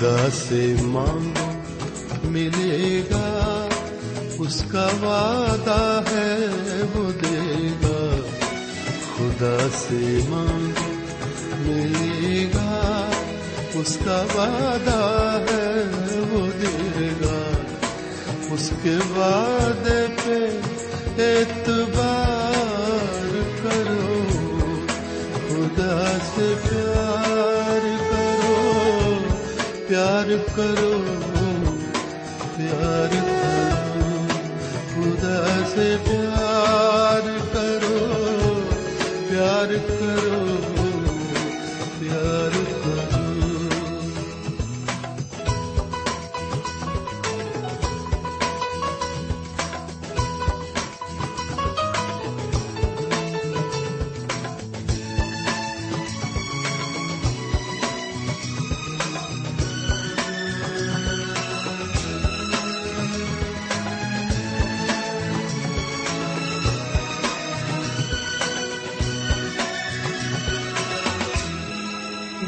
خدا سے مانگ ملے گا، اس کا وعدہ ہے، وہ دے گا۔ خدا سے مانگ ملے گا، اس کا وعدہ ہے، وہ دے گا۔ اس کے وعدے پہ اعتبار پیار کرو پیار کرو خدا سے پیار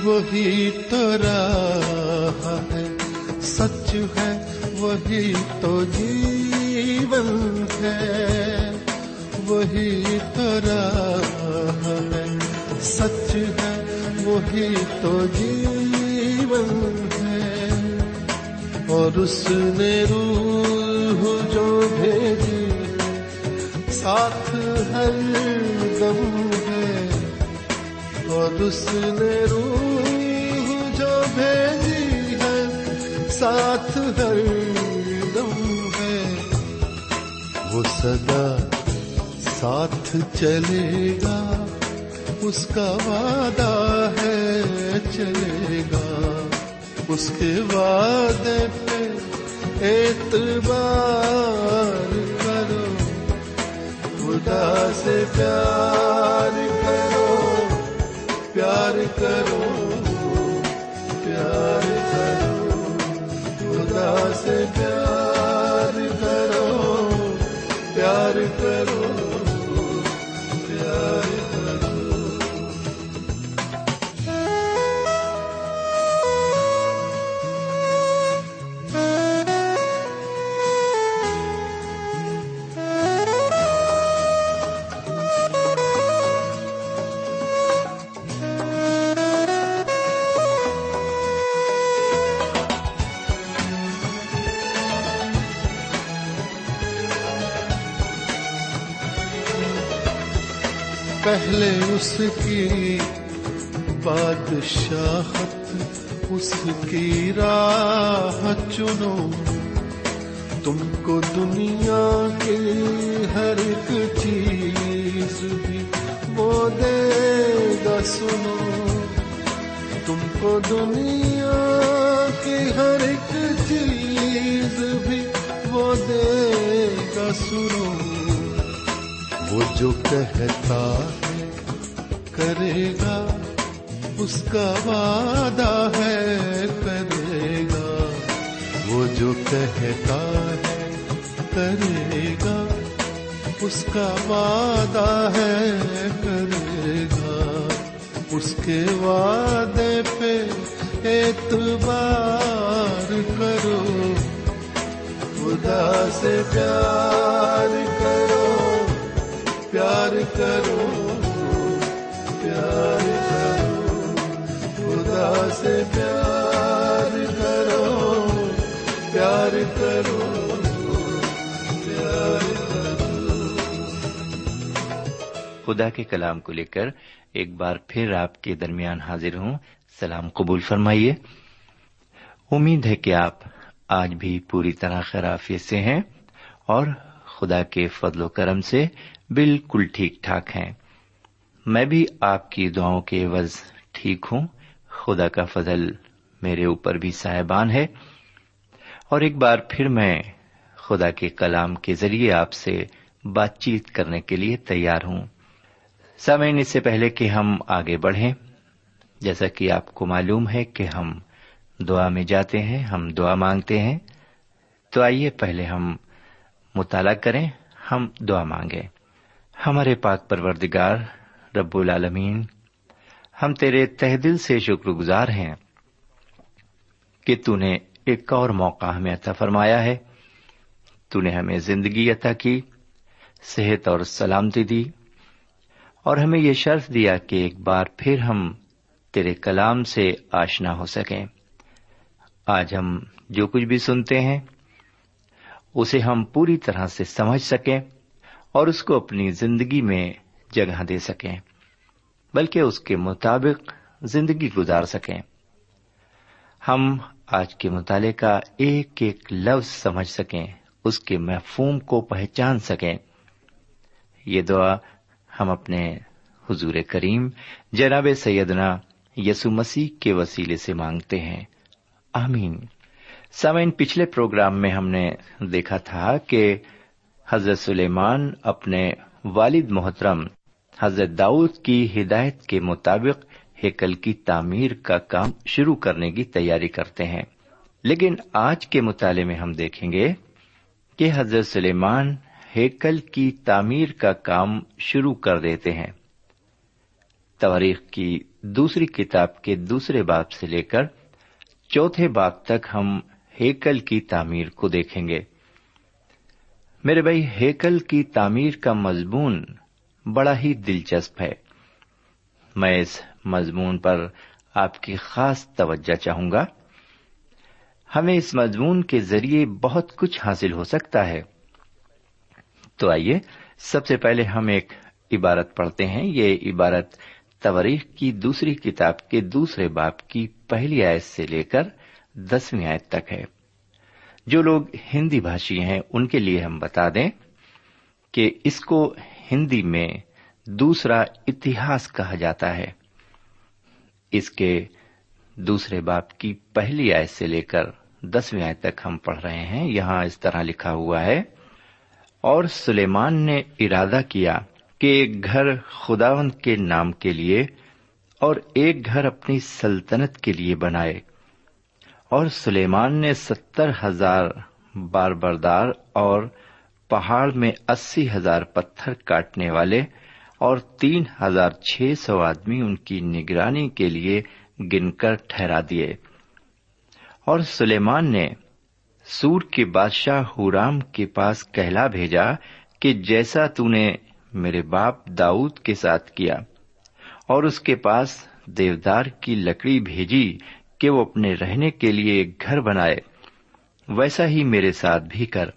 وہی تو راہ ہے۔ سچ ہے، وہی تو جیون ہے۔ وہی تو راہ ہے۔ سچ ہے، وہی تو جیون ہے۔ اور اس نے روح جو بھیجی، ساتھ ہر دم ہے۔ اور اس نے روح ساتھ ہر دم ہے۔ وہ سدا ساتھ چلے گا، اس کا وعدہ ہے چلے گا۔ اس کے وعدے پہ اعتبار کرو، خدا سے پیار کرو پیار کرو۔ سے پیار پہلے اس کی بادشاہت اس کی راہ چنو۔ تم کو دنیا کی ہر ایک چیز بھی وہ دے گا سنو۔ تم کو دنیا کی ہر ایک چیز بھی وہ دے گا سنو۔ وہ جو کہتا ہے کرے گا، اس کا وعدہ ہے کرے گا۔ وہ جو کہتا ہے کرے گا، اس کا وعدہ ہے کرے گا۔ اس کے وعدے پہ اعتبار کرو، خدا سے پیار کرو پیار کرو۔ سے پیار کرو پیار کرو پیار کرو۔ خدا کے کلام کو لے کر ایک بار پھر آپ کے درمیان حاضر ہوں۔ سلام قبول فرمائیے۔ امید ہے کہ آپ آج بھی پوری طرح خرافیت سے ہیں اور خدا کے فضل و کرم سے بالکل ٹھیک ٹھاک ہیں۔ میں بھی آپ کی دعاؤں کے عوض ٹھیک ہوں۔ خدا کا فضل میرے اوپر بھی صاحبان ہے۔ اور ایک بار پھر میں خدا کے کلام کے ذریعے آپ سے بات چیت کرنے کے لیے تیار ہوں۔ سامعین، اس سے پہلے کہ ہم آگے بڑھیں، جیسا کہ آپ کو معلوم ہے کہ ہم دعا میں جاتے ہیں، ہم دعا مانگتے ہیں۔ تو آئیے پہلے ہم مطالعہ کریں، ہم دعا مانگیں۔ ہمارے پاک پروردگار، رب العالمین ہم تیرے تہ دل سے شکر گزار ہیں کہ تو نے ایک اور موقع ہمیں عطا فرمایا ہے۔ تو نے ہمیں زندگی عطا کی، صحت اور سلامتی دی اور ہمیں یہ شرط دیا کہ ایک بار پھر ہم تیرے کلام سے آشنا ہو سکیں۔ آج ہم جو کچھ بھی سنتے ہیں، اسے ہم پوری طرح سے سمجھ سکیں اور اس کو اپنی زندگی میں جگہ دے سکیں۔ بلکہ اس کے مطابق زندگی گزار سکیں۔ ہم آج کے مطالعے کا ایک ایک لفظ سمجھ سکیں، اس کے محفوم کو پہچان سکیں۔ یہ دعا ہم اپنے حضور کریم جناب سیدنا یسو مسیح کے وسیلے سے مانگتے ہیں۔ آمین۔ سامعین، پچھلے پروگرام میں ہم نے دیکھا تھا کہ حضرت سلیمان اپنے والد محترم حضرت داؤد کی ہدایت کے مطابق ہیکل کی تعمیر کا کام شروع کرنے کی تیاری کرتے ہیں۔ لیکن آج کے مطالعے میں ہم دیکھیں گے کہ حضرت سلیمان ہیکل کی تعمیر کا کام شروع کر دیتے ہیں۔ تاریخ کی دوسری کتاب کے دوسرے باپ سے لے کر چوتھے باپ تک ہم ہیکل کی تعمیر کو دیکھیں گے۔ میرے بھائی، ہیکل کی تعمیر کا مضمون بڑا ہی دلچسپ ہے۔ میں اس مضمون پر آپ کی خاص توجہ چاہوں گا۔ ہمیں اس مضمون کے ذریعے بہت کچھ حاصل ہو سکتا ہے۔ تو آئیے، سب سے پہلے ہم ایک عبارت پڑھتے ہیں۔ یہ عبارت توریخ کی دوسری کتاب کے دوسرے باپ کی پہلی آیت سے لے کر دسویں آیت تک ہے۔ جو لوگ ہندی بھاشی ہیں، ان کے لیے ہم بتا دیں کہ اس کو ہندی میں دوسرا اتہاس کہا جاتا ہے۔ اس کے دوسرے باپ کی پہلی آیت سے لے کر دسویں آیت تک ہم پڑھ رہے ہیں۔ یہاں اس طرح لکھا ہوا ہے، اور سلیمان نے ارادہ کیا کہ ایک گھر خداون کے نام کے لیے اور ایک گھر اپنی سلطنت کے لیے بنائے۔ اور سلیمان نے ستر ہزار بار بردار اور پہاڑ میں اسی ہزار پتھر کاٹنے والے اور تین ہزار چھ سو آدمی ان کی نگرانی کے لیے گن کر ٹھہرا دیے۔ اور سلیمان نے سور کے بادشاہ ہورام کے پاس کہلا بھیجا کہ جیسا تو نے میرے باپ داؤد کے ساتھ کیا اور اس کے پاس دیودار کی لکڑی بھیجی کہ وہ اپنے رہنے کے لیے ایک گھر بنائے، ویسا ہی میرے ساتھ بھی کر۔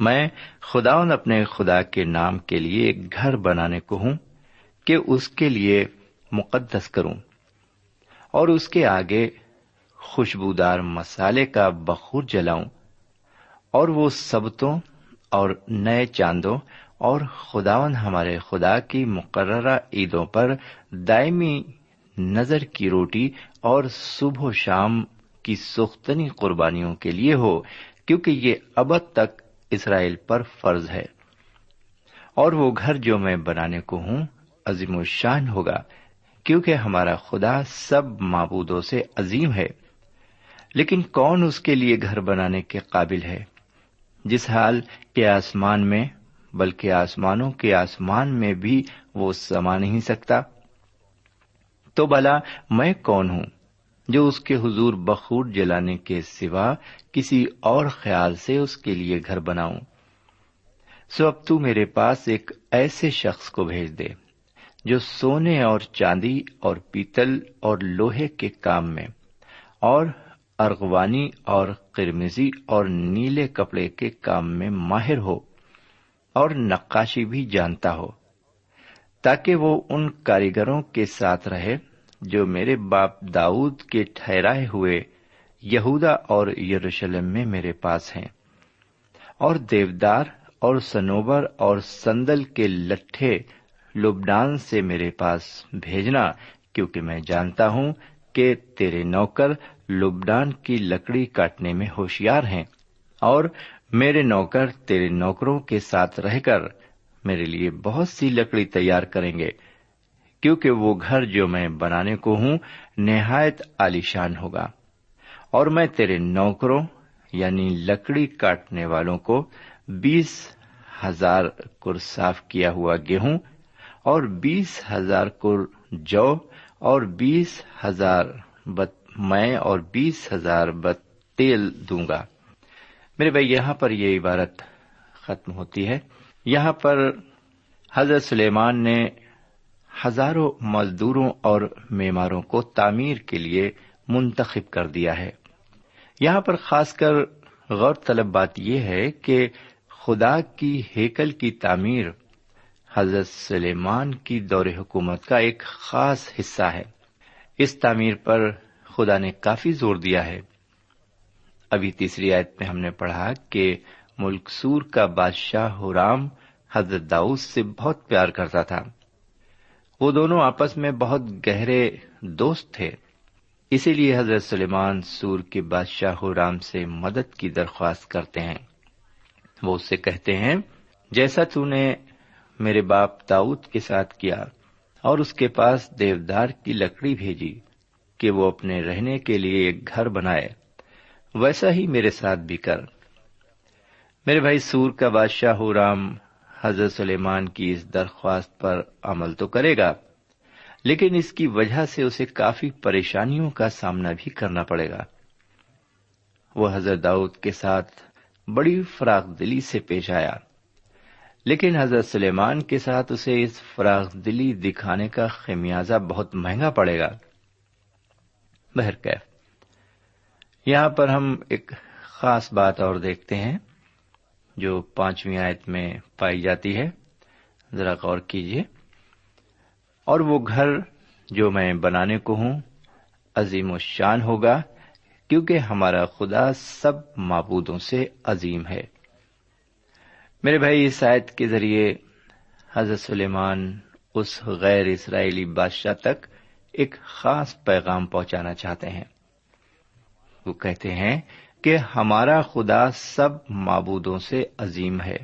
میں خداون اپنے خدا کے نام کے لیے ایک گھر بنانے کو ہوں کہ اس کے لیے مقدس کروں اور اس کے آگے خوشبودار مسالے کا بخور جلاؤں اور وہ سبتوں اور نئے چاندوں اور خداون ہمارے خدا کی مقررہ عیدوں پر دائمی نظر کی روٹی اور صبح و شام کی سختنی قربانیوں کے لیے ہو، کیونکہ یہ ابد تک اسرائیل پر فرض ہے۔ اور وہ گھر جو میں بنانے کو ہوں، عظیم الشان ہوگا، کیونکہ ہمارا خدا سب معبودوں سے عظیم ہے۔ لیکن کون اس کے لیے گھر بنانے کے قابل ہے؟ جس حال کے آسمان میں، بلکہ آسمانوں کے آسمان میں بھی وہ سما نہیں سکتا۔ تو بلا، میں کون ہوں؟ جو اس کے حضور بخور جلانے کے سوا کسی اور خیال سے اس کے لیے گھر بناؤں۔ سو اب تو میرے پاس ایک ایسے شخص کو بھیج دے جو سونے اور چاندی اور پیتل اور لوہے کے کام میں اور ارغوانی اور قرمزی اور نیلے کپڑے کے کام میں ماہر ہو اور نقاشی بھی جانتا ہو تاکہ وہ ان کاریگروں کے ساتھ رہے۔ جو میرے باپ داؤد کے ٹھہرائے ہوئے یہودا اور یروشلم میں میرے پاس ہیں۔ اور دیودار اور سنوبر اور سندل کے لٹھے لبنان سے میرے پاس بھیجنا، کیونکہ میں جانتا ہوں کہ تیرے نوکر لبنان کی لکڑی کاٹنے میں ہوشیار ہیں۔ اور میرے نوکر تیرے نوکروں کے ساتھ رہ کر میرے لیے بہت سی لکڑی تیار کریں گے۔ کیونکہ وہ گھر جو میں بنانے کو ہوں نہایت عالیشان ہوگا۔ اور میں تیرے نوکروں یعنی لکڑی کاٹنے والوں کو بیس ہزار کر صاف کیا ہوا گیہوں اور بیس ہزار کر جو اور بیس ہزار بت میں اور بیس ہزار بت تیل دوں گا۔ میرے بھائی، یہاں پر یہ عبارت ختم ہوتی ہے۔ یہاں پر حضرت سلیمان نے ہزاروں مزدوروں اور میماروں کو تعمیر کے لیے منتخب کر دیا ہے۔ یہاں پر خاص کر غور طلب بات یہ ہے کہ خدا کی ہیکل کی تعمیر حضرت سلیمان کی دور حکومت کا ایک خاص حصہ ہے۔ اس تعمیر پر خدا نے کافی زور دیا ہے۔ ابھی تیسری آیت میں ہم نے پڑھا کہ ملک سور کا بادشاہ حرام حضرت داؤد سے بہت پیار کرتا تھا۔ وہ دونوں آپس میں بہت گہرے دوست تھے۔ اسی لیے حضرت سلیمان سور کے بادشاہ حرام سے مدد کی درخواست کرتے ہیں۔ وہ اس سے کہتے ہیں، جیسا تو نے میرے باپ داؤد کے ساتھ کیا اور اس کے پاس دیودار کی لکڑی بھیجی کہ وہ اپنے رہنے کے لیے ایک گھر بنائے، ویسا ہی میرے ساتھ بھی کر۔ میرے بھائی سور کا بادشاہ رام حضرت سلیمان کی اس درخواست پر عمل تو کرے گا، لیکن اس کی وجہ سے اسے کافی پریشانیوں کا سامنا بھی کرنا پڑے گا۔ وہ حضرت داؤد کے ساتھ بڑی فراغ دلی سے پیش آیا، لیکن حضرت سلیمان کے ساتھ اسے اس فراغ دلی دکھانے کا خمیازہ بہت مہنگا پڑے گا۔ بہرکیف، یہاں پر ہم ایک خاص بات اور دیکھتے ہیں۔ جو پانچویں آیت میں پائی جاتی ہے، ذرا غور کیجیے۔ اور وہ گھر جو میں بنانے کو ہوں، عظیم و شان ہوگا، کیونکہ ہمارا خدا سب معبودوں سے عظیم ہے۔ میرے بھائی، اس آیت کے ذریعے حضرت سلیمان اس غیر اسرائیلی بادشاہ تک ایک خاص پیغام پہنچانا چاہتے ہیں۔ وہ کہتے ہیں کہ ہمارا خدا سب معبودوں سے عظیم ہے۔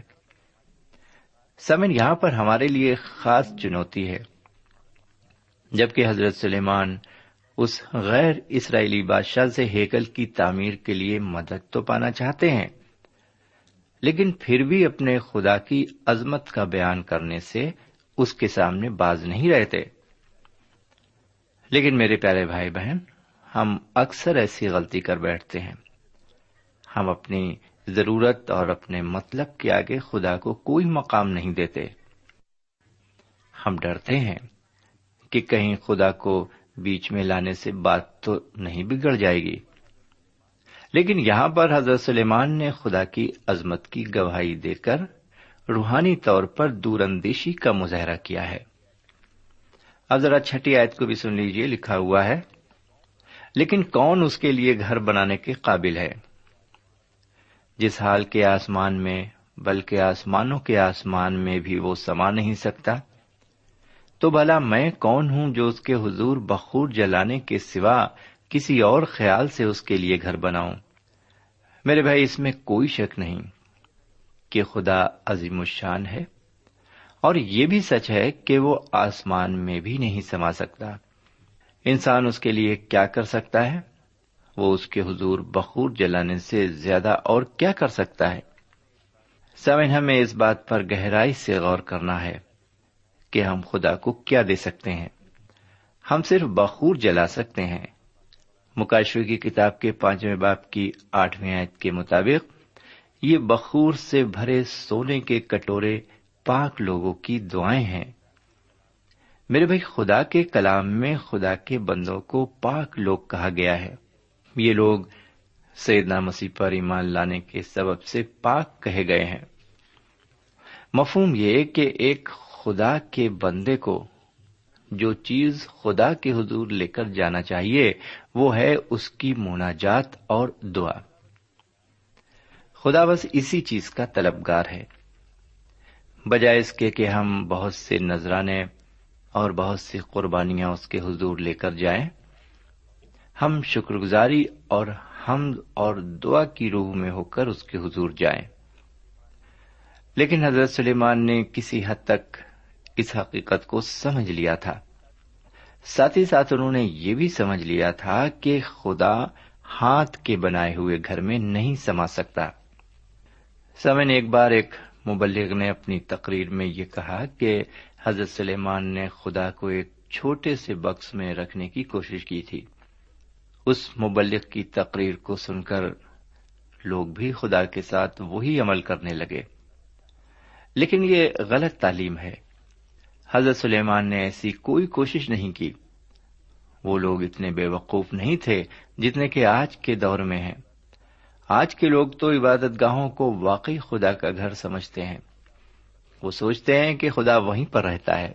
سمن یہاں پر ہمارے لیے خاص چنوتی ہے۔ جبکہ حضرت سلیمان اس غیر اسرائیلی بادشاہ سے ہیکل کی تعمیر کے لیے مدد تو پانا چاہتے ہیں، لیکن پھر بھی اپنے خدا کی عظمت کا بیان کرنے سے اس کے سامنے باز نہیں رہتے۔ لیکن میرے پیارے بھائی بہن، ہم اکثر ایسی غلطی کر بیٹھتے ہیں۔ ہم اپنی ضرورت اور اپنے مطلب کے آگے خدا کو کوئی مقام نہیں دیتے۔ ہم ڈرتے ہیں کہ کہیں خدا کو بیچ میں لانے سے بات تو نہیں بگڑ جائے گی۔ لیکن یہاں پر حضرت سلیمان نے خدا کی عظمت کی گواہی دے کر روحانی طور پر دور اندیشی کا مظاہرہ کیا ہے۔ اب ذرا چھٹی آیت کو بھی سن لیجیے لکھا ہوا ہے، لیکن کون اس کے لیے گھر بنانے کے قابل ہے؟ جس حال کے آسمان میں، بلکہ آسمانوں کے آسمان میں بھی وہ سما نہیں سکتا۔ تو بھلا میں کون ہوں جو اس کے حضور بخور جلانے کے سوا کسی اور خیال سے اس کے لیے گھر بناؤں؟ میرے بھائی، اس میں کوئی شک نہیں کہ خدا عظیم الشان ہے، اور یہ بھی سچ ہے کہ وہ آسمان میں بھی نہیں سما سکتا۔ انسان اس کے لیے کیا کر سکتا ہے؟ وہ اس کے حضور بخور جلانے سے زیادہ اور کیا کر سکتا ہے؟ سمن ہمیں اس بات پر گہرائی سے غور کرنا ہے کہ ہم خدا کو کیا دے سکتے ہیں۔ ہم صرف بخور جلا سکتے ہیں۔ مکاشو کی کتاب کے پانچویں باپ کی آٹھویں آیت کے مطابق یہ بخور سے بھرے سونے کے کٹورے پاک لوگوں کی دعائیں ہیں۔ میرے بھائی، خدا کے کلام میں خدا کے بندوں کو پاک لوگ کہا گیا ہے۔ یہ لوگ سیدنا مسیح پر ایمان لانے کے سبب سے پاک کہے گئے ہیں۔ مفہوم یہ کہ ایک خدا کے بندے کو جو چیز خدا کے حضور لے کر جانا چاہیے، وہ ہے اس کی مناجات اور دعا۔ خدا بس اسی چیز کا طلبگار ہے۔ بجائے اس کے کہ ہم بہت سے نذرانے اور بہت سی قربانیاں اس کے حضور لے کر جائیں ہم شکر گزاری اور حمد اور دعا کی روح میں ہو کر اس کے حضور جائیں۔ لیکن حضرت سلیمان نے کسی حد تک اس حقیقت کو سمجھ لیا تھا۔ ساتھ ہی ساتھ انہوں نے یہ بھی سمجھ لیا تھا کہ خدا ہاتھ کے بنائے ہوئے گھر میں نہیں سما سکتا۔ سمے نے ایک بار ایک مبلغ نے اپنی تقریر میں یہ کہا کہ حضرت سلیمان نے خدا کو ایک چھوٹے سے بکس میں رکھنے کی کوشش کی تھی۔ اس مبلغ کی تقریر کو سن کر لوگ بھی خدا کے ساتھ وہی عمل کرنے لگے۔ لیکن یہ غلط تعلیم ہے۔ حضرت سلیمان نے ایسی کوئی کوشش نہیں کی۔ وہ لوگ اتنے بے وقوف نہیں تھے جتنے کہ آج کے دور میں ہیں۔ آج کے لوگ تو عبادت گاہوں کو واقعی خدا کا گھر سمجھتے ہیں۔ وہ سوچتے ہیں کہ خدا وہیں پر رہتا ہے۔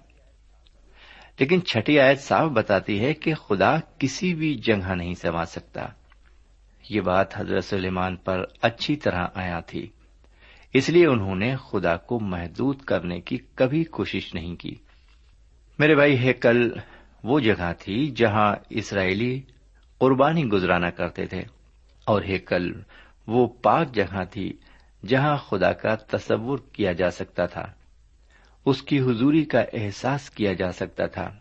لیکن چھٹی آیت صاف بتاتی ہے کہ خدا کسی بھی جگہ نہیں سما سکتا۔ یہ بات حضرت سلیمان پر اچھی طرح آیا تھی۔ اس لیے انہوں نے خدا کو محدود کرنے کی کبھی کوشش نہیں کی۔ میرے بھائی ہیکل وہ جگہ تھی جہاں اسرائیلی قربانی گزرانا کرتے تھے۔ اور ہیکل وہ پاک جگہ تھی جہاں خدا کا تصور کیا جا سکتا تھا۔ اس کی حضوری کا احساس کیا جا سکتا تھا۔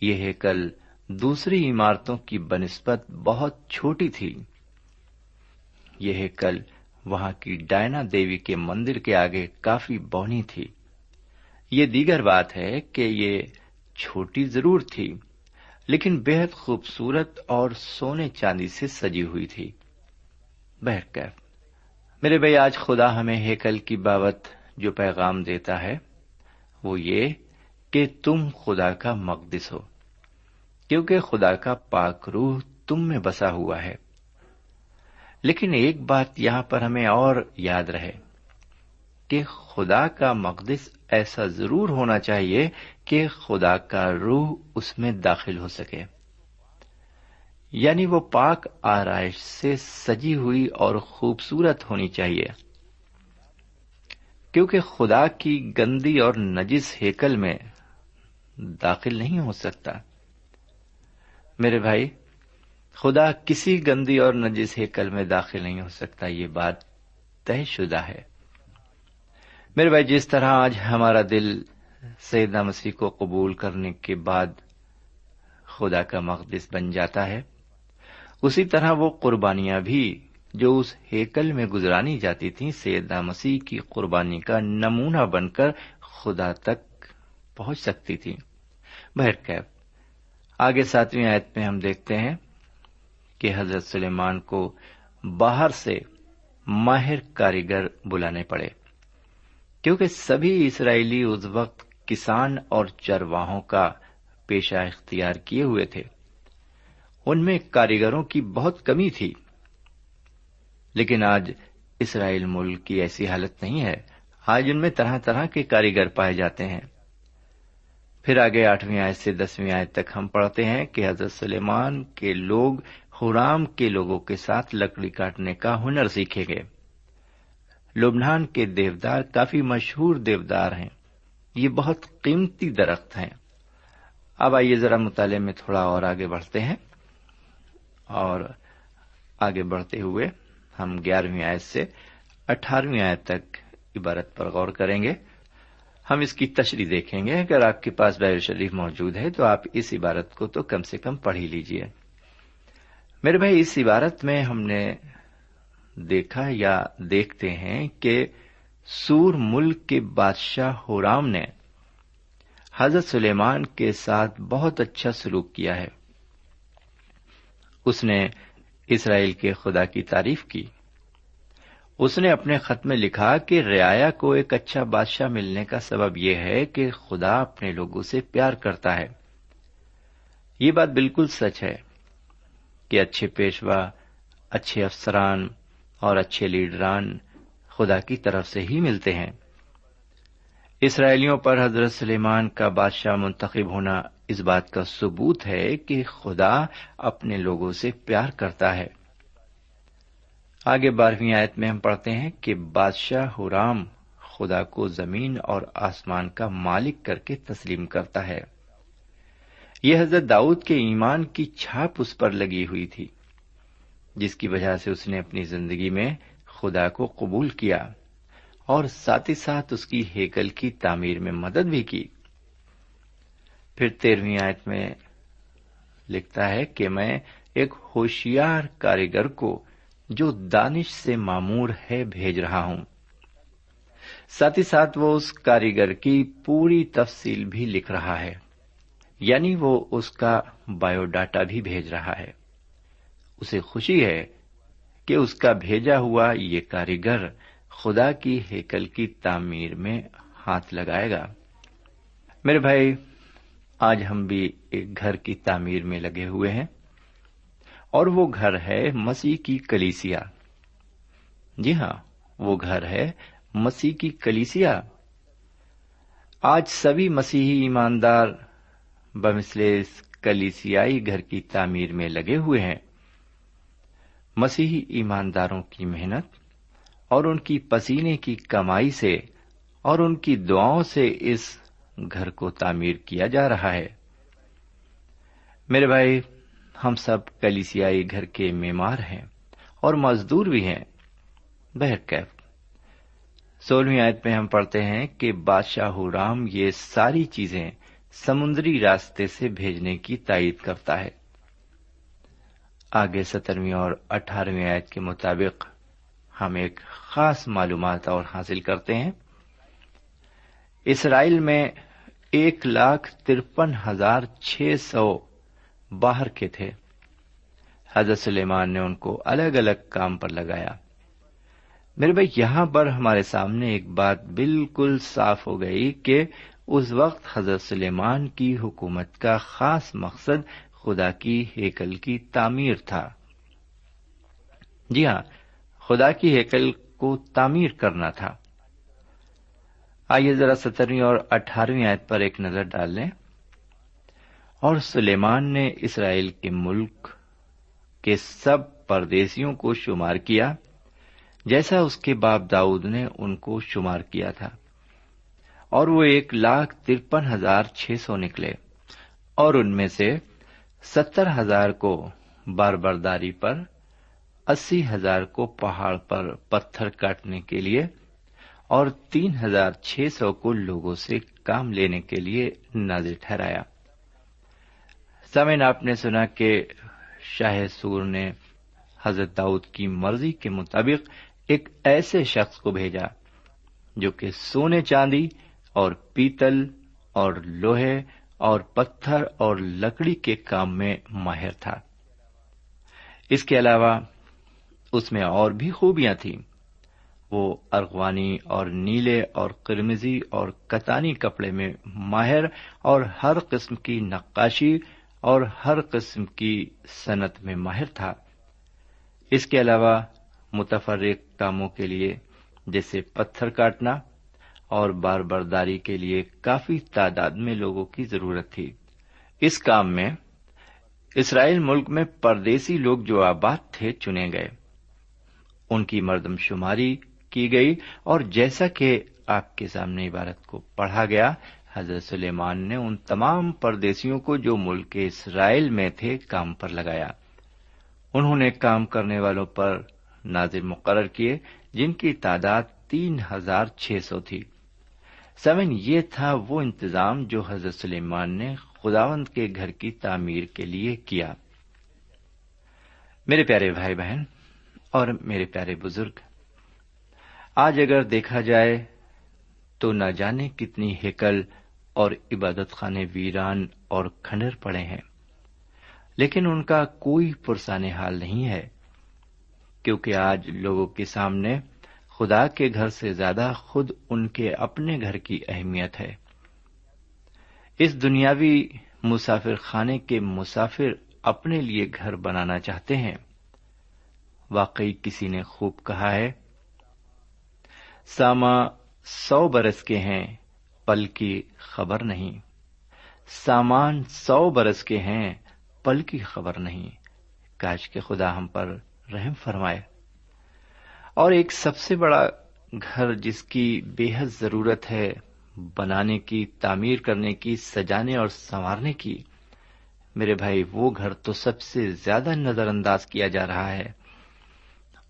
یہ ہیکل دوسری عمارتوں کی بنسبت بہت چھوٹی تھی۔ یہ ہیکل وہاں کی ڈائنا دیوی کے مندر کے آگے کافی بونی تھی۔ یہ دیگر بات ہے کہ یہ چھوٹی ضرور تھی، لیکن بےحد خوبصورت اور سونے چاندی سے سجی ہوئی تھی۔ بہرکر میرے بھائی، آج خدا ہمیں ہیکل کی بابت جو پیغام دیتا ہے وہ یہ کہ تم خدا کا مقدس ہو، کیونکہ خدا کا پاک روح تم میں بسا ہوا ہے۔ لیکن ایک بات یہاں پر ہمیں اور یاد رہے کہ خدا کا مقدس ایسا ضرور ہونا چاہیے کہ خدا کا روح اس میں داخل ہو سکے۔ یعنی وہ پاک آرائش سے سجی ہوئی اور خوبصورت ہونی چاہیے۔ کیونکہ خدا کی گندی اور نجس ہیکل میں داخل نہیں ہو سکتا۔ میرے بھائی، خدا کسی گندی اور نجس ہیکل میں داخل نہیں ہو سکتا، یہ بات طے شدہ ہے۔ میرے بھائی، جس طرح آج ہمارا دل سیدنا مسیح کو قبول کرنے کے بعد خدا کا مقدس بن جاتا ہے، اسی طرح وہ قربانیاں بھی جو اس ہیکل میں گزرانی جاتی تھیں، سیدنا مسیح کی قربانی کا نمونہ بن کر خدا تک پہنچ سکتی تھی بہرکیب آگے ساتویں آیت میں ہم دیکھتے ہیں کہ حضرت سلیمان کو باہر سے ماہر کاریگر بلانے پڑے۔ کیونکہ سبھی اسرائیلی اس وقت کسان اور چرواہوں کا پیشہ اختیار کیے ہوئے تھے۔ ان میں کاریگروں کی بہت کمی تھی۔ لیکن آج اسرائیل ملک کی ایسی حالت نہیں ہے۔ آج ان میں طرح طرح کے کاریگر پائے جاتے ہیں۔ پھر آگے آٹھویں آیت سے دسویں آیت تک ہم پڑھتے ہیں کہ حضرت سلیمان کے لوگ حرام کے لوگوں کے ساتھ لکڑی کاٹنے کا ہنر سیکھے گئے۔ لبنان کے دیودار کافی مشہور دیودار ہیں۔ یہ بہت قیمتی درخت ہیں۔ اب آئیے ذرا مطالعے میں تھوڑا اور آگے بڑھتے ہیں۔ اور آگے بڑھتے ہوئے ہم گیارہویں آیت سے اٹھارہویں آیت تک عبارت پر غور کریں گے۔ ہم اس کی تشریح دیکھیں گے۔ اگر آپ کے پاس بیر شریف موجود ہے تو آپ اس عبارت کو تو کم سے کم پڑھ ہی لیجیے میرے بھائی، اس عبارت میں ہم نے دیکھا یا دیکھتے ہیں کہ سور ملک کے بادشاہ ہورام نے حضرت سلیمان کے ساتھ بہت اچھا سلوک کیا ہے۔ اس نے اسرائیل کے خدا کی تعریف کی۔ اس نے اپنے خط میں لکھا کہ رعایا کو ایک اچھا بادشاہ ملنے کا سبب یہ ہے کہ خدا اپنے لوگوں سے پیار کرتا ہے۔ یہ بات بالکل سچ ہے کہ اچھے پیشوا، اچھے افسران اور اچھے لیڈران خدا کی طرف سے ہی ملتے ہیں۔ اسرائیلیوں پر حضرت سلیمان کا بادشاہ منتخب ہونا اس بات کا ثبوت ہے کہ خدا اپنے لوگوں سے پیار کرتا ہے۔ آگے بارہویں آیت میں ہم پڑھتے ہیں کہ بادشاہ حرام خدا کو زمین اور آسمان کا مالک کر کے تسلیم کرتا ہے۔ یہ حضرت داؤد کے ایمان کی چھاپ اس پر لگی ہوئی تھی، جس کی وجہ سے اس نے اپنی زندگی میں خدا کو قبول کیا اور ساتھ ہی ساتھ اس کی ہیکل کی تعمیر میں مدد بھی کی۔ پھر تیرہویں آیت میں لکھتا ہے کہ میں ایک ہوشیار کاریگر کو جو دانش سے معمور ہے بھیج رہا ہوں۔ ساتھ ہی ساتھ وہ اس کاریگر کی پوری تفصیل بھی لکھ رہا ہے۔ یعنی وہ اس کا بایو ڈاٹا بھی بھیج رہا ہے۔ اسے خوشی ہے کہ اس کا بھیجا ہوا یہ کاریگر خدا کی ہیکل کی تعمیر میں ہاتھ لگائے گا۔ میرے بھائی آج ہم بھی ایک گھر کی تعمیر میں لگے ہوئے ہیں اور وہ گھر ہے مسیح کی کلیسیا۔ جی ہاں وہ گھر ہے مسیح کی کلیسیا۔ آج سبھی مسیحی ایماندار بمثل کلیسیائی گھر کی تعمیر میں لگے ہوئے ہیں۔ مسیحی ایمانداروں کی محنت اور ان کی پسینے کی کمائی سے اور ان کی دعاؤں سے اس گھر کو تعمیر کیا جا رہا ہے۔ میرے بھائی، ہم سب کلیسیائی گھر کے میمار ہیں اور مزدور بھی ہیں۔ بہرکیف سولہویں آیت میں ہم پڑھتے ہیں کہ بادشاہ رام یہ ساری چیزیں سمندری راستے سے بھیجنے کی تائید کرتا ہے۔ آگے سترویں اور اٹھارہویں آیت کے مطابق ہم ایک خاص معلومات اور حاصل کرتے ہیں۔ اسرائیل میں ایک لاکھ ترپن ہزار چھ سو باہر کے تھے۔ حضرت سلیمان نے ان کو الگ الگ کام پر لگایا۔ میرے بھائی، یہاں پر ہمارے سامنے ایک بات بالکل صاف ہو گئی کہ اس وقت حضرت سلیمان کی حکومت کا خاص مقصد خدا کی ہیکل کی تعمیر تھا۔ جی ہاں خدا کی ہیکل کو تعمیر کرنا تھا۔ آئیے ذرا سترویں اور اٹھارہویں آیت پر ایک نظر ڈال لیں۔ اور سلیمان نے اسرائیل کے ملک کے سب پردیسیوں کو شمار کیا، جیسا اس کے باپ داؤد نے ان کو شمار کیا تھا۔ اور وہ ایک لاکھ ترپن ہزار چھ سو نکلے، اور ان میں سے ستر ہزار کو بار برداری پر، اسی ہزار کو پہاڑ پر پتھر کاٹنے کے لیے اور تین ہزار چھ سو کو لوگوں سے کام لینے کے لیے نازر ٹھہرایا۔ سمین آپ نے سنا کہ شاہ سور نے حضرت داؤد کی مرضی کے مطابق ایک ایسے شخص کو بھیجا جو کہ سونے چاندی اور پیتل اور لوہے اور پتھر اور لکڑی کے کام میں ماہر تھا۔ اس کے علاوہ اس میں اور بھی خوبیاں تھیں۔ وہ ارغوانی اور نیلے اور قرمزی اور کتانی کپڑے میں ماہر اور ہر قسم کی نقاشی اور ہر قسم کی صنعت میں ماہر تھا۔ اس کے علاوہ متفرق کاموں کے لیے جیسے پتھر کاٹنا اور بار برداری کے لیے کافی تعداد میں لوگوں کی ضرورت تھی۔ اس کام میں اسرائیل ملک میں پردیسی لوگ جو آباد تھے چنے گئے۔ ان کی مردم شماری کی گئی اور جیسا کہ آپ کے سامنے عبارت کو پڑھا گیا، حضرت سلیمان نے ان تمام پردیسیوں کو جو ملک اسرائیل میں تھے کام پر لگایا۔ انہوں نے کام کرنے والوں پر ناظر مقرر کیے، جن کی تعداد تین ہزار چھ سو تھی۔ سمن یہ تھا وہ انتظام جو حضرت سلیمان نے خداوند کے گھر کی تعمیر کے لیے کیا۔ میرے پیارے بھائی بہن اور میرے پیارے بزرگ آج اگر دیکھا جائے تو نہ جانے کتنی ہیکل اور عبادت خانے ویران اور کھنڈر پڑے ہیں۔ لیکن ان کا کوئی پرسان حال نہیں ہے، کیونکہ آج لوگوں کے سامنے خدا کے گھر سے زیادہ خود ان کے اپنے گھر کی اہمیت ہے۔ اس دنیاوی مسافر خانے کے مسافر اپنے لیے گھر بنانا چاہتے ہیں۔ واقعی کسی نے خوب کہا ہے ساما سو برس کے ہیں پل کی خبر نہیں۔ سامان سو برس کے ہیں پل کی خبر نہیں۔ کاش کے خدا ہم پر رحم فرمائے۔ اور ایک سب سے بڑا گھر جس کی بے حد ضرورت ہے، بنانے کی، تعمیر کرنے کی، سجانے اور سنوارنے کی۔ میرے بھائی، وہ گھر تو سب سے زیادہ نظر انداز کیا جا رہا ہے۔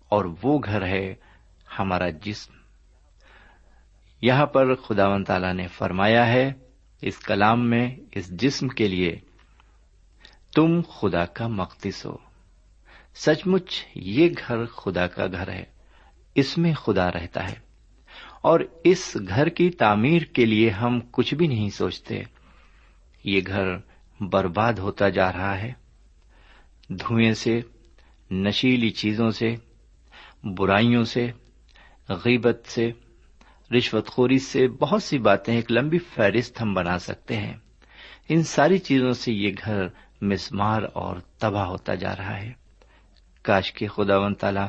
اور وہ گھر ہے ہمارا جسم۔ یہاں پر خدا و تعالی نے فرمایا ہے، اس کلام میں، اس جسم کے لیے، تم خدا کا مقدس ہو۔ سچ مچ یہ گھر خدا کا گھر ہے، اس میں خدا رہتا ہے۔ اور اس گھر کی تعمیر کے لیے ہم کچھ بھی نہیں سوچتے۔ یہ گھر برباد ہوتا جا رہا ہے۔ دھوئیں سے، نشیلی چیزوں سے، برائیوں سے، غیبت سے رشوت خوری سے بہت سی باتیں ایک لمبی فہرست ہم بنا سکتے ہیں۔ ان ساری چیزوں سے یہ گھر مسمار اور تباہ ہوتا جا رہا ہے۔ کاش کے خدا و تعالی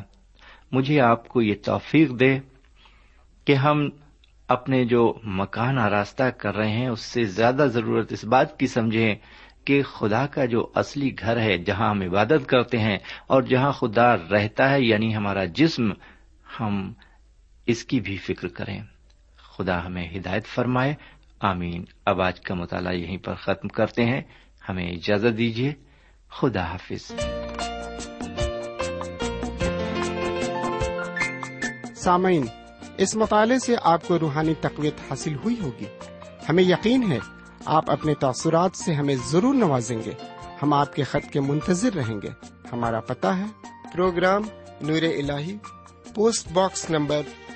مجھے آپ کو یہ توفیق دے کہ ہم اپنے جو مکان آراستہ کر رہے ہیں، اس سے زیادہ ضرورت اس بات کی سمجھیں کہ خدا کا جو اصلی گھر ہے، جہاں ہم عبادت کرتے ہیں اور جہاں خدا رہتا ہے یعنی ہمارا جسم، ہم اس کی بھی فکر کریں۔ خدا ہمیں ہدایت فرمائے۔ آمین۔ اب آج کا مطالعہ یہیں پر ختم کرتے ہیں۔ ہمیں اجازت دیجیے۔ خدا حافظ۔ سامعین، اس مطالعے سے آپ کو روحانی تقویت حاصل ہوئی ہوگی۔ ہمیں یقین ہے، آپ اپنے تاثرات سے ہمیں ضرور نوازیں گے۔ ہم آپ کے خط کے منتظر رہیں گے۔ ہمارا پتا ہے۔ Programme Noor al post box number